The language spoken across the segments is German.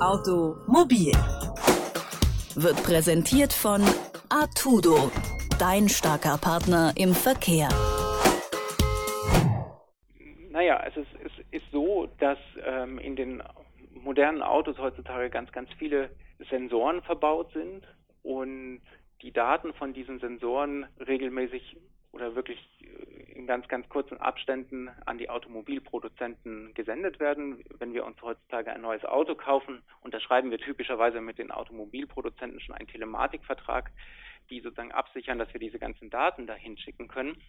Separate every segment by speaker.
Speaker 1: Automobil wird präsentiert von Artudo, dein starker Partner im Verkehr.
Speaker 2: Naja, es ist, es ist so, dass ähm, in den modernen Autos heutzutage ganz, ganz viele Sensoren verbaut sind und die Daten von diesen Sensoren regelmäßig oder wirklich äh, in ganz, ganz kurzen Abständen an die Automobilproduzenten gesendet werden. Wenn wir uns heutzutage ein neues Auto kaufen, unterschreiben wir typischerweise mit den Automobilproduzenten schon einen Telematikvertrag, die sozusagen absichern, dass wir diese ganzen Daten dahin schicken können.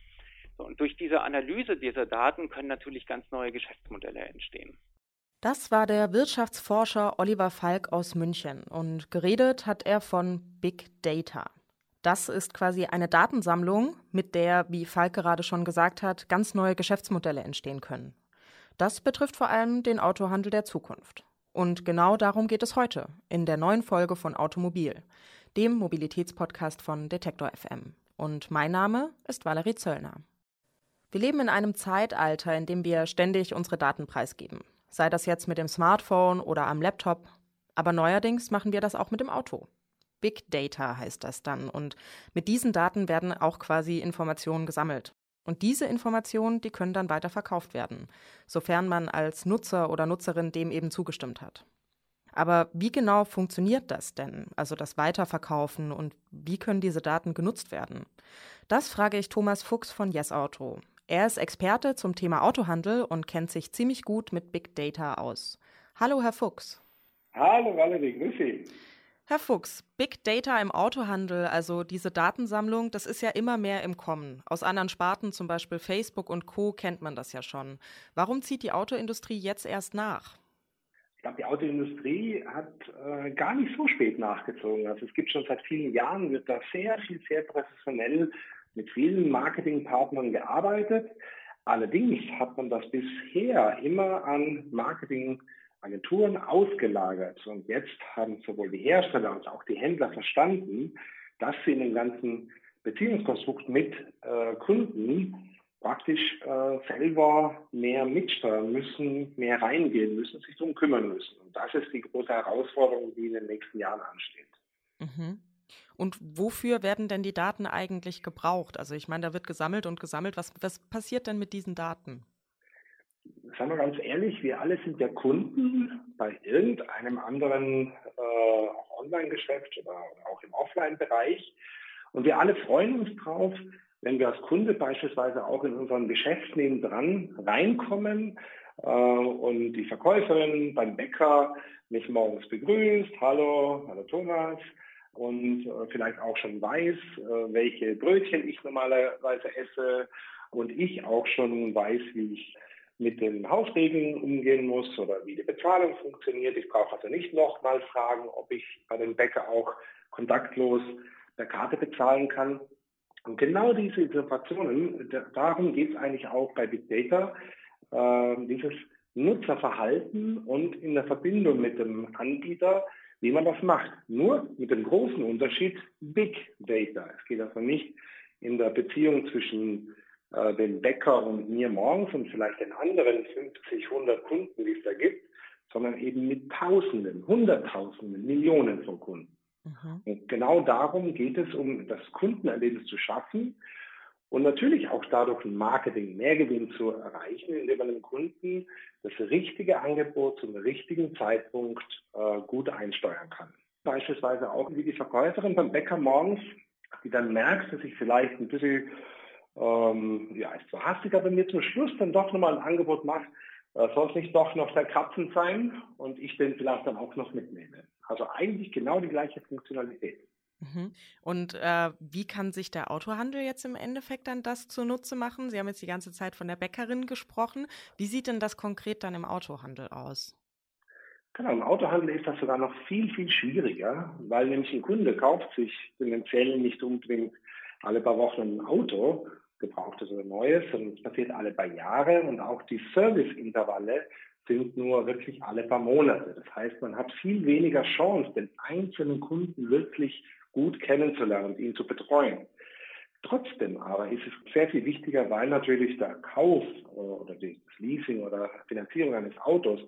Speaker 2: So, und durch diese Analyse dieser Daten können natürlich ganz neue Geschäftsmodelle entstehen.
Speaker 3: Das war der Wirtschaftsforscher Oliver Falk aus München und geredet hat er von Big Data. Das ist quasi eine Datensammlung, mit der, wie Falk gerade schon gesagt hat, ganz neue Geschäftsmodelle entstehen können. Das betrifft vor allem den Autohandel der Zukunft. Und genau darum geht es heute in der neuen Folge von Automobil, dem Mobilitätspodcast von Detektor FM. Und mein Name ist Valerie Zöllner. Wir leben in einem Zeitalter, in dem wir ständig unsere Daten preisgeben. Sei das jetzt mit dem Smartphone oder am Laptop. Aber neuerdings machen wir das auch mit dem Auto. Big Data heißt das dann. Und mit diesen Daten werden auch quasi Informationen gesammelt. Und diese Informationen, die können dann weiter verkauft werden, sofern man als Nutzer oder Nutzerin dem eben zugestimmt hat. Aber wie genau funktioniert das denn, also das Weiterverkaufen und wie können diese Daten genutzt werden? Das frage ich Thomas Fuchs von Yes Auto. Er ist Experte zum Thema Autohandel und kennt sich ziemlich gut mit Big Data aus. Hallo, Herr Fuchs.
Speaker 4: Hallo, Valerie, grüß Sie.
Speaker 3: Herr Fuchs, Big Data im Autohandel, also diese Datensammlung, das ist ja immer mehr im Kommen. Aus anderen Sparten, zum Beispiel Facebook und Co., kennt man das ja schon. Warum zieht die Autoindustrie jetzt erst nach?
Speaker 4: Ich glaube, die Autoindustrie hat äh, gar nicht so spät nachgezogen. Also es gibt schon seit vielen Jahren, wird da sehr viel, sehr professionell mit vielen Marketingpartnern gearbeitet. Allerdings hat man das bisher immer an Marketing Agenturen ausgelagert. Und jetzt haben sowohl die Hersteller als auch die Händler verstanden, dass sie in dem ganzen Beziehungskonstrukt mit äh, Kunden praktisch äh, selber mehr mitsteuern müssen, mehr reingehen müssen, sich darum kümmern müssen. Und das ist die große Herausforderung, die in den nächsten Jahren ansteht.
Speaker 3: Mhm. Und wofür werden denn die Daten eigentlich gebraucht? Also ich meine, da wird gesammelt und gesammelt. Was, was passiert denn mit diesen Daten?
Speaker 4: Sagen wir ganz ehrlich, wir alle sind ja Kunden bei irgendeinem anderen äh, Online-Geschäft oder, auch im Offline-Bereich. Und wir alle freuen uns drauf, wenn wir als Kunde beispielsweise auch in unserem Geschäft nebendran reinkommen äh, und die Verkäuferin beim Bäcker mich morgens begrüßt, hallo, hallo Thomas, und äh, vielleicht auch schon weiß, äh, welche Brötchen ich normalerweise esse und ich auch schon weiß, wie ich mit den Hausregeln umgehen muss oder wie die Bezahlung funktioniert. Ich brauche also nicht nochmal fragen, ob ich bei dem Bäcker auch kontaktlos per Karte bezahlen kann. Und genau diese Informationen, darum geht es eigentlich auch bei Big Data, äh, dieses Nutzerverhalten und in der Verbindung mit dem Anbieter, wie man das macht. Nur mit dem großen Unterschied Big Data. Es geht also nicht in der Beziehung zwischen äh, den Bäcker und mir morgens und vielleicht den anderen 50, 100 Kunden, die es da gibt, sondern eben mit Tausenden, Hunderttausenden, Millionen von Kunden. Mhm. Und genau darum geht es, um das Kundenerlebnis zu schaffen und natürlich auch dadurch ein Marketing Mehrgewinn zu erreichen, indem man dem Kunden das richtige Angebot zum richtigen Zeitpunkt äh, gut einsteuern kann. Beispielsweise auch wie die Verkäuferin beim Bäcker morgens, die dann merkt, dass ich vielleicht ein bisschen ähm, ja, ist zwar hastig, aber mir zum Schluss dann doch nochmal ein Angebot macht, äh, soll es nicht doch noch der Katzen sein und ich den vielleicht dann auch noch mitnehme. Also eigentlich genau die gleiche Funktionalität.
Speaker 3: Mhm. Und äh, wie kann sich der Autohandel jetzt im Endeffekt dann das zunutze machen? Sie haben jetzt die ganze Zeit von der Bäckerin gesprochen. Wie sieht denn das konkret dann im Autohandel aus?
Speaker 4: Genau, im Autohandel ist das sogar noch viel, viel schwieriger, weil nämlich ein Kunde kauft sich tendenziell nicht unbedingt alle paar Wochen ein Auto, gebrauchtes oder neues, und es passiert alle paar Jahre und auch die Serviceintervalle sind nur wirklich alle paar Monate. Das heißt, man hat viel weniger Chance, den einzelnen Kunden wirklich gut kennenzulernen und ihn zu betreuen. Trotzdem aber ist es sehr viel wichtiger, weil natürlich der Kauf oder das Leasing oder Finanzierung eines Autos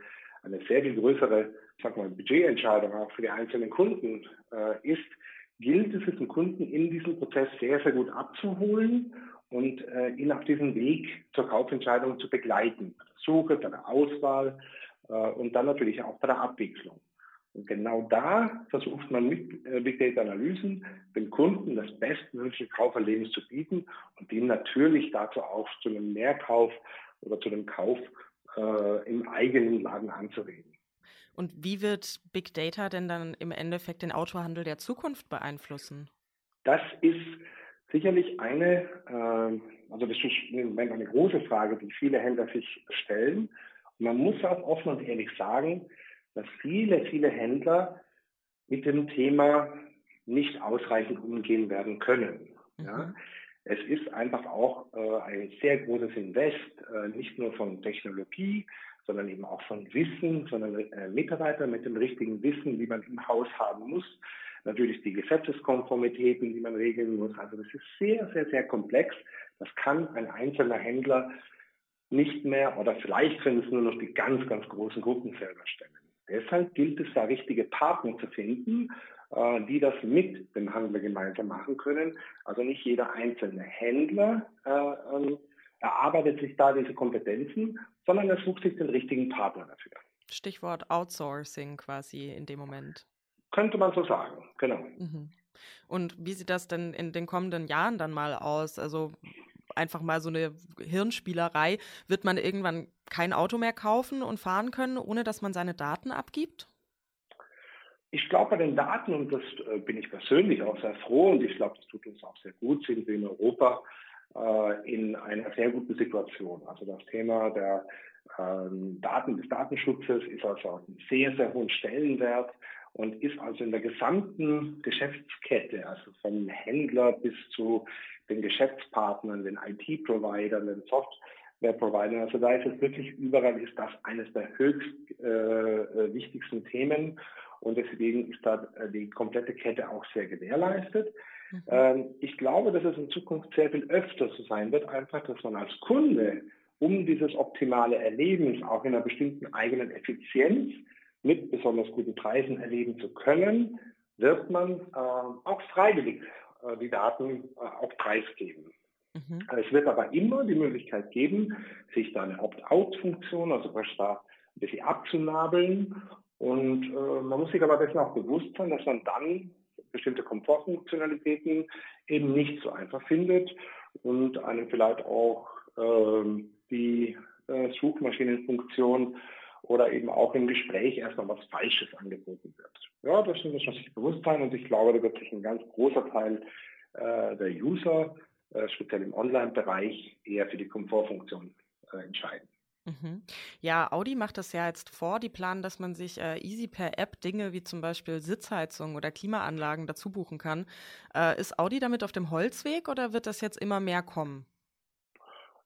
Speaker 4: eine sehr viel größere sag mal, Budgetentscheidung auch für die einzelnen Kunden äh, ist, gilt es, den Kunden in diesem Prozess sehr, sehr gut abzuholen und äh, ihn auf diesem Weg zur Kaufentscheidung zu begleiten. Bei der Suche, bei der Auswahl äh, und dann natürlich auch bei der Abwicklung. Und genau da versucht man mit äh, Big Data Analysen dem Kunden das bestmögliche Kauferlebnis zu bieten und ihn natürlich dazu auch zu einem Mehrkauf oder zu einem Kauf äh, im eigenen Laden anzureden.
Speaker 3: Und wie wird Big Data denn dann im Endeffekt den Autohandel der Zukunft beeinflussen?
Speaker 4: Das ist sicherlich eine, äh, also das ist im Moment eine große Frage, die viele Händler sich stellen. Und man muss auch offen und ehrlich sagen, dass viele, viele Händler mit dem Thema nicht ausreichend umgehen werden können. Mhm. Ja. Es ist einfach auch äh, ein sehr großes Invest, äh, nicht nur von Technologie, sondern eben auch von Wissen, sondern äh, Mitarbeiter mit dem richtigen Wissen, wie man im Haus haben muss. Natürlich die Gesetzeskonformitäten, die man regeln muss. Also das ist sehr, sehr, sehr komplex. Das kann ein einzelner Händler nicht mehr oder vielleicht können es nur noch die ganz, ganz großen Gruppen selber stellen. Deshalb gilt es da richtige Partner zu finden, äh, die das mit dem Handler gemeinsam machen können. Also nicht jeder einzelne Händler äh, ähm, erarbeitet sich da diese Kompetenzen, sondern er sucht sich den richtigen Partner dafür.
Speaker 3: Stichwort Outsourcing quasi in dem Moment.
Speaker 4: Könnte man so sagen, genau.
Speaker 3: Mhm. Und wie sieht das denn in den kommenden Jahren dann mal aus? Also einfach mal so eine Hirnspielerei. Wird man irgendwann kein Auto mehr kaufen und fahren können, ohne dass man seine Daten abgibt?
Speaker 4: Ich glaube, bei den Daten, und das äh, bin ich persönlich auch sehr froh, und ich glaube, das tut uns auch sehr gut, sind wir in Europa äh, in einer sehr guten Situation. Also das Thema der ähm, Daten des Datenschutzes ist also auf sehr, sehr hohen Stellenwert und ist also in der gesamten Geschäftskette, also vom Händler bis zu den Geschäftspartnern, den IT-Providern, den Software-Providern, also da ist es wirklich überall, ist das eines der höchst äh, äh wichtigsten Themen und deswegen ist da äh, die komplette Kette auch sehr gewährleistet. Mhm. Ähm, ich glaube, dass es in Zukunft sehr viel öfter so sein wird, einfach, dass man als Kunde, um dieses optimale Erlebens auch in einer bestimmten eigenen Effizienz mit besonders guten Preisen erleben zu können, wird man äh, auch freiwillig äh, die Daten äh, auch preisgeben. Mhm. Es wird aber immer die Möglichkeit geben, sich da eine Opt-out-Funktion, also praktisch da ein bisschen abzunabeln. Und äh, man muss sich aber dessen auch bewusst sein, dass man dann bestimmte Komfortfunktionalitäten eben nicht so einfach findet und einem vielleicht auch ähm, die äh, Suchmaschinenfunktion oder eben auch im Gespräch erstmal was Falsches angeboten wird. Ja, das muss man sich bewusst sein und ich glaube, da wird sich ein ganz großer Teil äh, der User, äh, speziell im Online-Bereich, eher für die Komfortfunktion äh, entscheiden.
Speaker 3: Mhm. Ja, Audi macht das ja jetzt vor. Die planen, dass man sich äh, easy per App Dinge wie zum Beispiel Sitzheizung oder Klimaanlagen dazu buchen kann. Äh, ist Audi damit auf dem Holzweg oder wird das jetzt immer mehr kommen?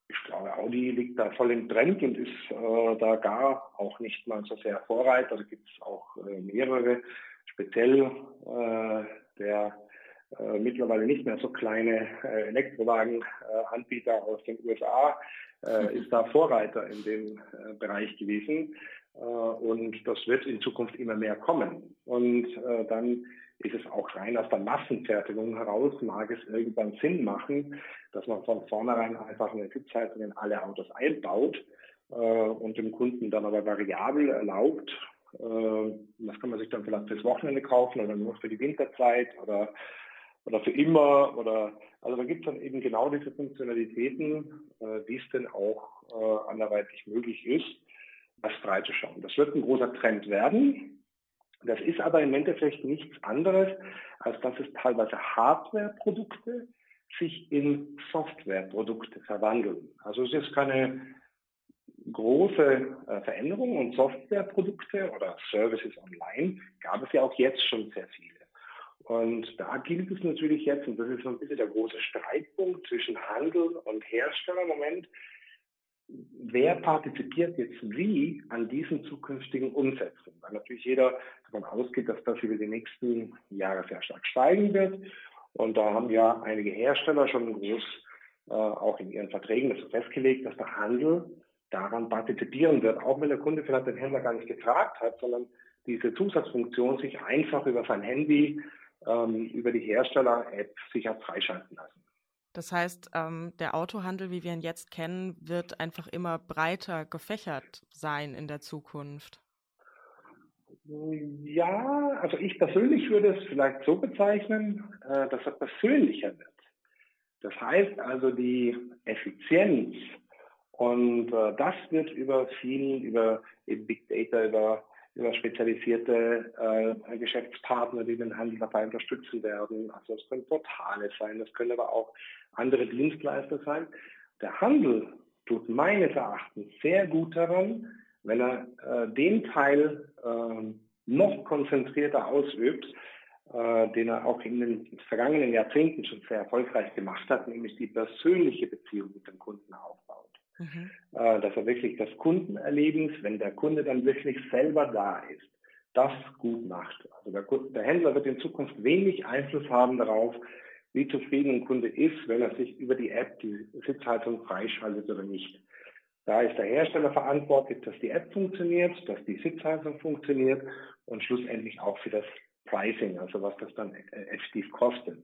Speaker 4: Ich glaube, Audi liegt da voll im Trend und ist äh, da gar auch nicht mal so sehr Vorreiter. Da gibt es auch äh, mehrere, speziell äh, der äh, mittlerweile nicht mehr so kleine äh, Elektrowagenanbieter aus den USA äh, ist da Vorreiter in dem äh, Bereich gewesen. Äh, und das wird in Zukunft immer mehr kommen. Und äh, dann ist es auch rein aus der Massenfertigung heraus, mag es irgendwann Sinn machen, dass man von vornherein einfach eine Sitzheizung in alle Autos einbaut äh, und dem Kunden dann aber variabel erlaubt, äh, das kann man sich dann vielleicht fürs Wochenende kaufen oder nur für die Winterzeit oder oder für immer oder also da gibt es dann eben genau diese Funktionalitäten, äh, wie es denn auch äh, anderweitig möglich ist, das freizuschauen. Das wird ein großer Trend werden. Das ist aber im Endeffekt nichts anderes, als dass es teilweise Hardware-Produkte sich in Software-Produkte verwandeln. Also es ist keine große äh, Veränderung und Softwareprodukte oder Services online gab es ja auch jetzt schon sehr viele. Und da gilt es natürlich jetzt, und das ist so ein bisschen der große Streitpunkt zwischen Handel und Hersteller im Moment, wer partizipiert jetzt wie an diesen zukünftigen Umsätzen? Weil natürlich jeder davon ausgeht, dass das über die nächsten Jahre sehr stark steigen wird. Und da haben ja einige Hersteller schon groß äh, auch in ihren Verträgen das festgelegt, dass der Handel daran partizipieren wird, auch wenn der Kunde vielleicht den Händler gar nicht gefragt hat, sondern diese Zusatzfunktion sich einfach über sein Handy, ähm, über die Hersteller-App sich hat freischalten lassen.
Speaker 3: Das heißt, ähm, der Autohandel, wie wir ihn jetzt kennen, wird einfach immer breiter gefächert sein in der Zukunft.
Speaker 4: Ja, also ich persönlich würde es vielleicht so bezeichnen, äh, dass er persönlicher wird. Das heißt also die Effizienz und äh, das wird über viel, über Big Data, über, über spezialisierte äh, Geschäftspartner, die den Handel dabei unterstützen werden. Also es können Portale sein, das können aber auch andere Dienstleister sein. Der Handel tut meines Erachtens sehr gut daran, wenn er äh, den Teil äh, noch konzentrierter ausübt, äh, den er auch in den vergangenen Jahrzehnten schon sehr erfolgreich gemacht hat, nämlich die persönliche Beziehung mit dem Kunden aufbaut. Mhm. Äh, dass er wirklich das Kundenerlebnis, wenn der Kunde dann wirklich selber da ist, das gut macht. Also der, der Händler wird in Zukunft wenig Einfluss haben darauf, wie zufrieden ein Kunde ist, wenn er sich über die App die Sitzhaltung freischaltet oder nicht. Da ist der Hersteller verantwortlich, dass die App funktioniert, dass die Sitzhaltung funktioniert und schlussendlich auch für das Pricing, also was das dann äh, effektiv kostet.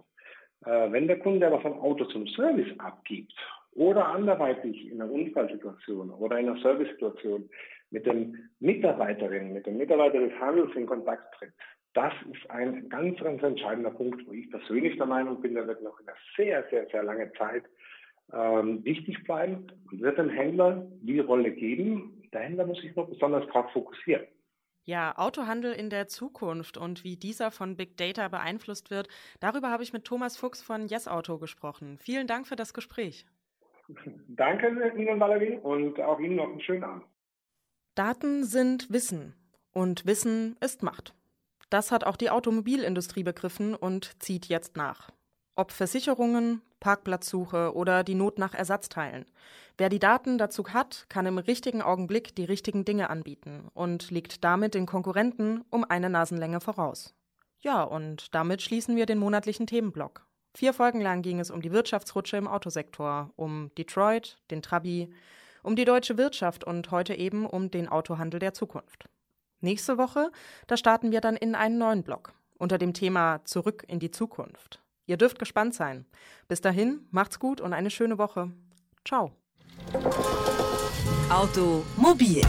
Speaker 4: Äh, wenn der Kunde aber von Auto zum Service abgibt oder anderweitig in einer Unfallsituation oder in einer Servicesituation mit dem Mitarbeiterin, mit dem Mitarbeiter des Handels in Kontakt tritt, das ist ein ganz, ganz entscheidender Punkt, wo ich persönlich der Meinung bin, der wird noch in einer sehr, sehr, sehr lange Zeit ähm, wichtig bleiben und wird dem Händler die Rolle geben. Der Händler muss sich noch besonders darauf fokussieren.
Speaker 3: Ja, Autohandel in der Zukunft und wie dieser von Big Data beeinflusst wird, darüber habe ich mit Thomas Fuchs von Yes Auto gesprochen. Vielen Dank für das Gespräch.
Speaker 4: Danke Ihnen, Valerie, und auch Ihnen noch einen schönen Abend.
Speaker 3: Daten sind Wissen und Wissen ist Macht. Das hat auch die Automobilindustrie begriffen und zieht jetzt nach. Ob Versicherungen, Parkplatzsuche oder die Not nach Ersatzteilen. Wer die Daten dazu hat, kann im richtigen Augenblick die richtigen Dinge anbieten und liegt damit den Konkurrenten um eine Nasenlänge voraus. Ja, und damit schließen wir den monatlichen Themenblock. Vier Folgen lang ging es um die Wirtschaftsrutsche im Autosektor, um Detroit, den Trabi, um die deutsche Wirtschaft und heute eben um den Autohandel der Zukunft. Nächste Woche, da starten wir dann in einen neuen Block unter dem Thema Zurück in die Zukunft. Ihr dürft gespannt sein. Bis dahin, macht's gut und eine schöne Woche. Ciao.
Speaker 1: Automobil